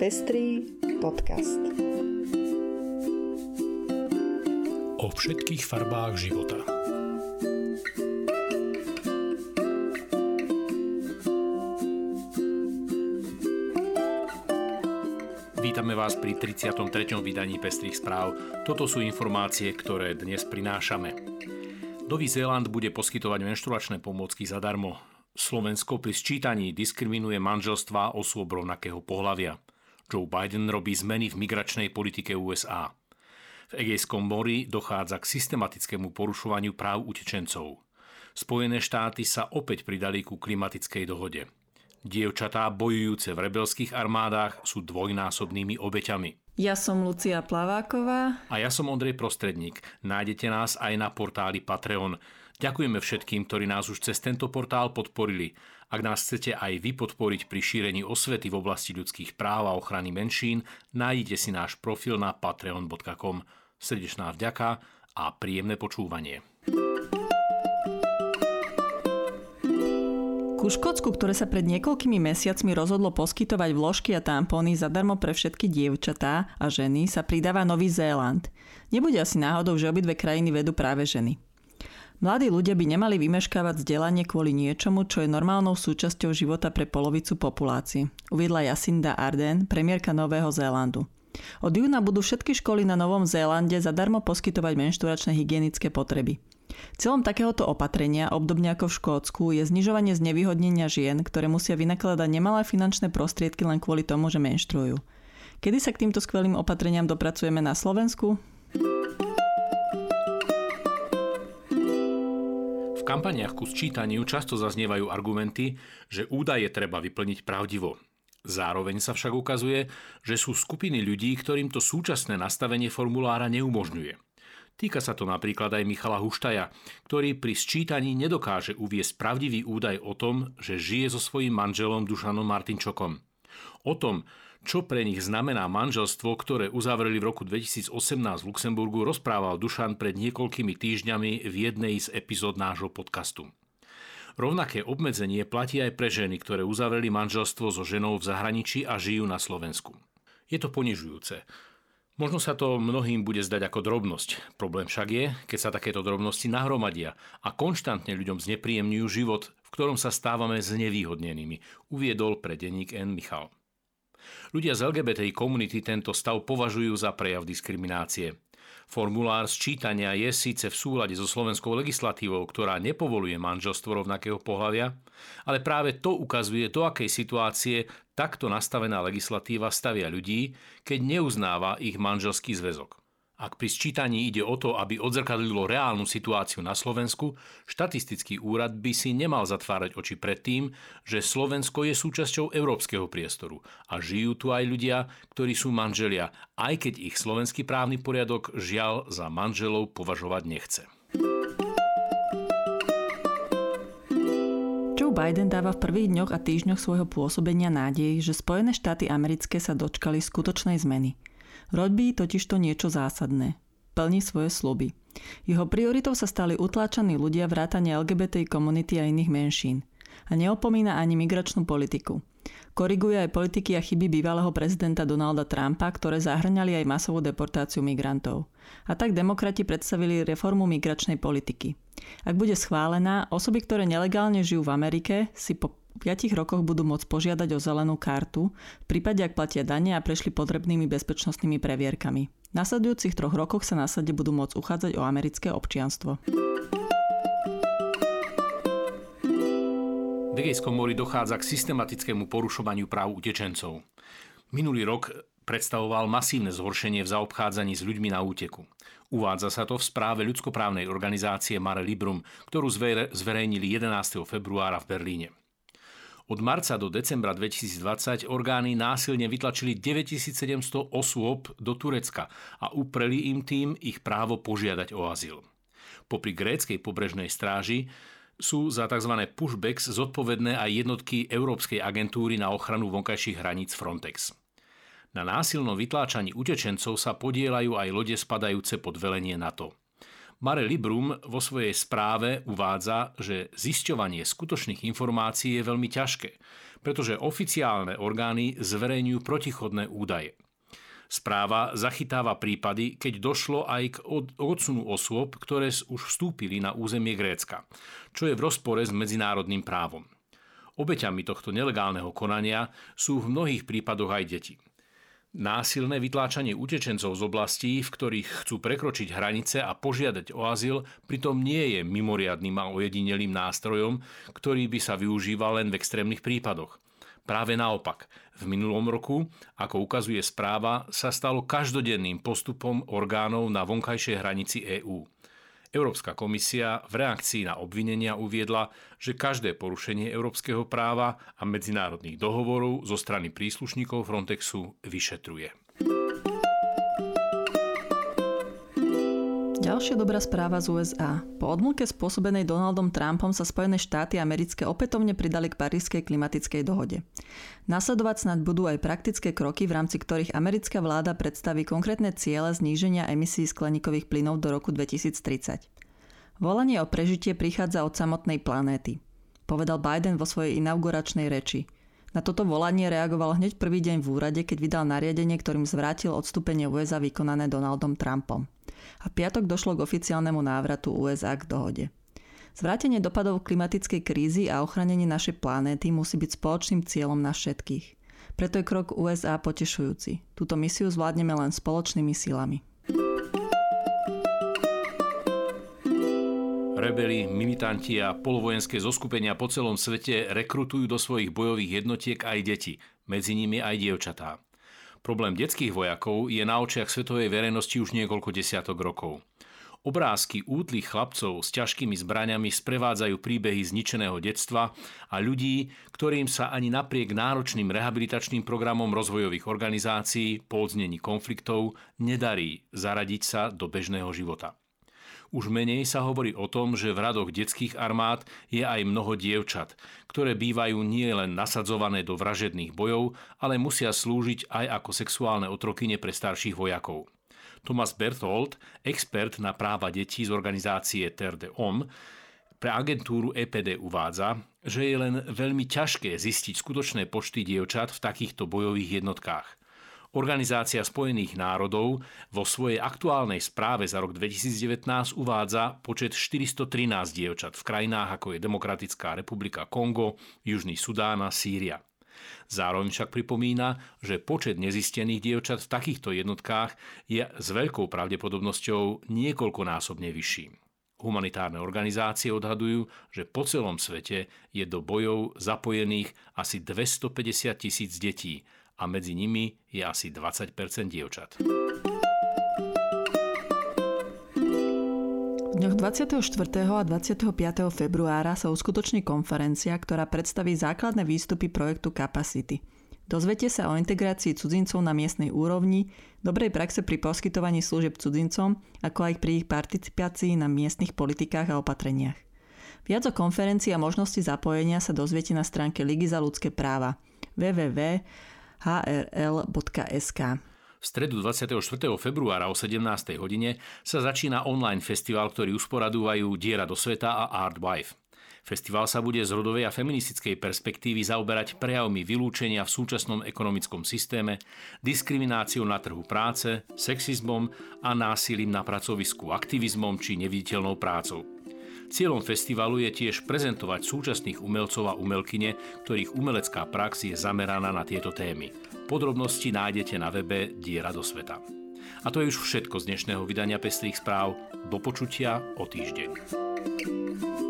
Pestrý podcast. O všetkých farbách života. Vítame vás pri 33. vydaní Pestrých správ. Toto sú informácie, ktoré dnes prinášame. Nový Zéland bude poskytovať menštruačné pomôcky zadarmo. Slovensko pri sčítaní diskriminuje manželstva osôb rovnakého pohľavia. Joe Biden robí zmeny v migračnej politike USA. V Egejskom mori dochádza k systematickému porušovaniu práv utečencov. Spojené štáty sa opäť pridali ku klimatickej dohode. Dievčatá bojujúce v rebelských armádach sú dvojnásobnými obeťami. Ja som Lucia Plaváková. A ja som Ondrej Prostredník. Nájdete nás aj na portáli Patreon. Ďakujeme všetkým, ktorí nás už cez tento portál podporili. Ak nás chcete aj vy podporiť pri šírení osvety v oblasti ľudských práv a ochrany menšín, nájdete si náš profil na patreon.com. Srdečná vďaka a príjemné počúvanie. Ku Škótsku, ktoré sa pred niekoľkými mesiacmi rozhodlo poskytovať vložky a tampóny zadarmo pre všetky dievčatá a ženy, sa pridáva Nový Zéland. Nebude asi náhodou, že obidve krajiny vedú práve ženy. Mladí ľudia by nemali vymeškávať vzdelanie kvôli niečomu, čo je normálnou súčasťou života pre polovicu populácie, uviedla Jacinda Arden, premiérka Nového Zélandu. Od júna budú všetky školy na Novom Zélande zadarmo poskytovať menšturačné hygienické potreby. Cieľom takéhoto opatrenia, obdobne ako v Škótsku, je znižovanie znevýhodnenia žien, ktoré musia vynakladať nemalé finančné prostriedky len kvôli tomu, že menštruujú. Kedy sa k týmto skvelým opatreniam dopracujeme na Slovensku? Kampaniach ku sčítaniu často zaznievajú argumenty, že údaje treba vyplniť pravdivo. Zároveň sa však ukazuje, že sú skupiny ľudí, ktorým to súčasné nastavenie formulára neumožňuje – Týka sa to napríklad aj Michala Huštaja, ktorý pri sčítaní nedokáže uviesť pravdivý údaj o tom, že žije so svojím manželom Dušanom Martinčokom. O tom, čo pre nich znamená manželstvo, ktoré uzavreli v roku 2018 v Luxemburgu, rozprával Dušan pred niekoľkými týždňami v jednej z epizód nášho podcastu. Rovnaké obmedzenie platí aj pre ženy, ktoré uzavreli manželstvo so ženou v zahraničí a žijú na Slovensku. Je to ponižujúce. Možno sa to mnohým bude zdať ako drobnosť. Problém však je, keď sa takéto drobnosti nahromadia a konštantne ľuďom znepríjemňujú život, v ktorom sa stávame znevýhodnenými, uviedol pre denník N. Michal. Ľudia z LGBTI komunity tento stav považujú za prejav diskriminácie. Formulár sčítania je síce v súlade so slovenskou legislatívou, ktorá nepovoluje manželstvo rovnakého pohľavia, ale práve to ukazuje, do akej situácie takto nastavená legislatíva stavia ľudí, keď neuznáva ich manželský zväzok. Ak pri sčítaní ide o to, aby odzrkadlilo reálnu situáciu na Slovensku, štatistický úrad by si nemal zatvárať oči pred tým, že Slovensko je súčasťou európskeho priestoru a žijú tu aj ľudia, ktorí sú manželia, aj keď ich slovenský právny poriadok žiaľ za manželov považovať nechce. Joe Biden dáva v prvých dňoch a týždňoch svojho pôsobenia nádej, že Spojené štáty americké sa dočkali skutočnej zmeny – Robí totiž to niečo zásadné. Plní svoje sluby. Jeho prioritou sa stali utláčaní ľudia vrátane LGBT komunity a iných menšín. A neopomína ani migračnú politiku. Koriguje aj politiky a chyby bývalého prezidenta Donalda Trumpa, ktoré zahrňali aj masovú deportáciu migrantov. A tak demokrati predstavili reformu migračnej politiky. Ak bude schválená, osoby, ktoré nelegálne žijú v Amerike, si po 5 rokoch budú môcť požiadať o zelenú kartu, v prípade ak platia dane a prešli potrebnými bezpečnostnými previerkami. V nasledujúcich troch rokoch sa následne budú môcť uchádzať o americké občianstvo. V Egejskom dochádza k systematickému porušovaniu práv utečencov. Minulý rok predstavoval masívne zhoršenie v zaobchádzaní s ľuďmi na úteku. Uvádza sa to v správe ľudskoprávnej organizácie Mare Librum, ktorú zverejnili 11. februára v Berlíne. Od marca do decembra 2020 orgány násilne vytlačili 9700 osôb do Turecka a upreli im tým ich právo požiadať o azyl. Popri gréckej pobrežnej stráži sú za tzv. pushbacks zodpovedné aj jednotky Európskej agentúry na ochranu vonkajších hraníc Frontex. Na násilnom vytláčaní utečencov sa podielajú aj lode spadajúce pod velenie NATO. Mare Librum vo svojej správe uvádza, že zisťovanie skutočných informácií je veľmi ťažké, pretože oficiálne orgány zverejňujú protichodné údaje. Správa zachytáva prípady, keď došlo aj k odsunu osôb, ktoré už vstúpili na územie Grécka, čo je v rozpore s medzinárodným právom. Obeťami tohto nelegálneho konania sú v mnohých prípadoch aj deti. Násilné vytláčanie utečencov z oblastí, v ktorých chcú prekročiť hranice a požiadať o azyl, pritom nie je mimoriadným a ojedinelým nástrojom, ktorý by sa využíval len v extrémnych prípadoch. Práve naopak, v minulom roku, ako ukazuje správa, sa stalo každodenným postupom orgánov na vonkajšej hranici EÚ. Európska komisia v reakcii na obvinenia uviedla, že každé porušenie európskeho práva a medzinárodných dohovorov zo strany príslušníkov Frontexu vyšetruje. Ďalšia dobrá správa z USA. Po odmlke spôsobenej Donaldom Trumpom sa Spojené štáty americké opätovne pridali k Parískej klimatickej dohode. Nasledovať snad budú aj praktické kroky, v rámci ktorých americká vláda predstaví konkrétne ciele zníženia emisí skleníkových plynov do roku 2030. Volanie o prežitie prichádza od samotnej planéty. Povedal Biden vo svojej inauguračnej reči. Na toto volanie reagoval hneď prvý deň v úrade, keď vydal nariadenie, ktorým zvrátil odstúpenie USA vykonané Donaldom Trumpom a v piatok došlo k oficiálnemu návratu USA k dohode. Zvrátenie dopadov klimatickej krízy a ochránenie našej planéty musí byť spoločným cieľom na všetkých. Preto je krok USA potešujúci. Túto misiu zvládneme len spoločnými silami. Rebeli, militanti a polovojenské zoskupenia po celom svete rekrutujú do svojich bojových jednotiek aj deti, medzi nimi aj dievčatá. Problém detských vojakov je na očiach svetovej verejnosti už niekoľko desiatok rokov. Obrázky útlých chlapcov s ťažkými zbraňami sprevádzajú príbehy zničeného detstva a ľudí, ktorým sa ani napriek náročným rehabilitačným programom rozvojových organizácií po odznení konfliktov nedarí zaradiť sa do bežného života. Už menej sa hovorí o tom, že v radoch detských armád je aj mnoho dievčat, ktoré bývajú nie len nasadzované do vražedných bojov, ale musia slúžiť aj ako sexuálne otrokyne pre starších vojakov. Thomas Berthold, expert na práva detí z organizácie Terre de pre agentúru EPD uvádza, že je len veľmi ťažké zistiť skutočné počty dievčat v takýchto bojových jednotkách. Organizácia spojených národov vo svojej aktuálnej správe za rok 2019 uvádza počet 413 dievčat v krajinách ako je Demokratická republika Kongo, Južný Sudán a Sýria. Zároveň však pripomína, že počet nezistených dievčat v takýchto jednotkách je s veľkou pravdepodobnosťou niekoľkonásobne vyšší. Humanitárne organizácie odhadujú, že po celom svete je do bojov zapojených asi 250 tisíc detí a medzi nimi je asi 20 dievčat. V dňoch 24. a 25. februára sa uskutoční konferencia, ktorá predstaví základné výstupy projektu Capacity. Dozviete sa o integrácii cudzincov na miestnej úrovni, dobrej praxe pri poskytovaní služieb cudzincom, ako aj pri ich participácii na miestnych politikách a opatreniach. Viac o konferencii a možnosti zapojenia sa dozviete na stránke Ligy za ľudské práva www hrl.sk. V stredu 24. februára o 17. hodine sa začína online festival, ktorý usporadúvajú Diera do sveta a Art Wife. Festival sa bude z rodovej a feministickej perspektívy zaoberať prejavmi vylúčenia v súčasnom ekonomickom systéme, diskrimináciou na trhu práce, sexizmom a násilím na pracovisku, aktivizmom či neviditeľnou prácou. Cieľom festivalu je tiež prezentovať súčasných umelcov a umelkyne, ktorých umelecká prax je zameraná na tieto témy. Podrobnosti nájdete na webe Diera do sveta. A to je už všetko z dnešného vydania Pestrých správ. Do počutia o týždeň.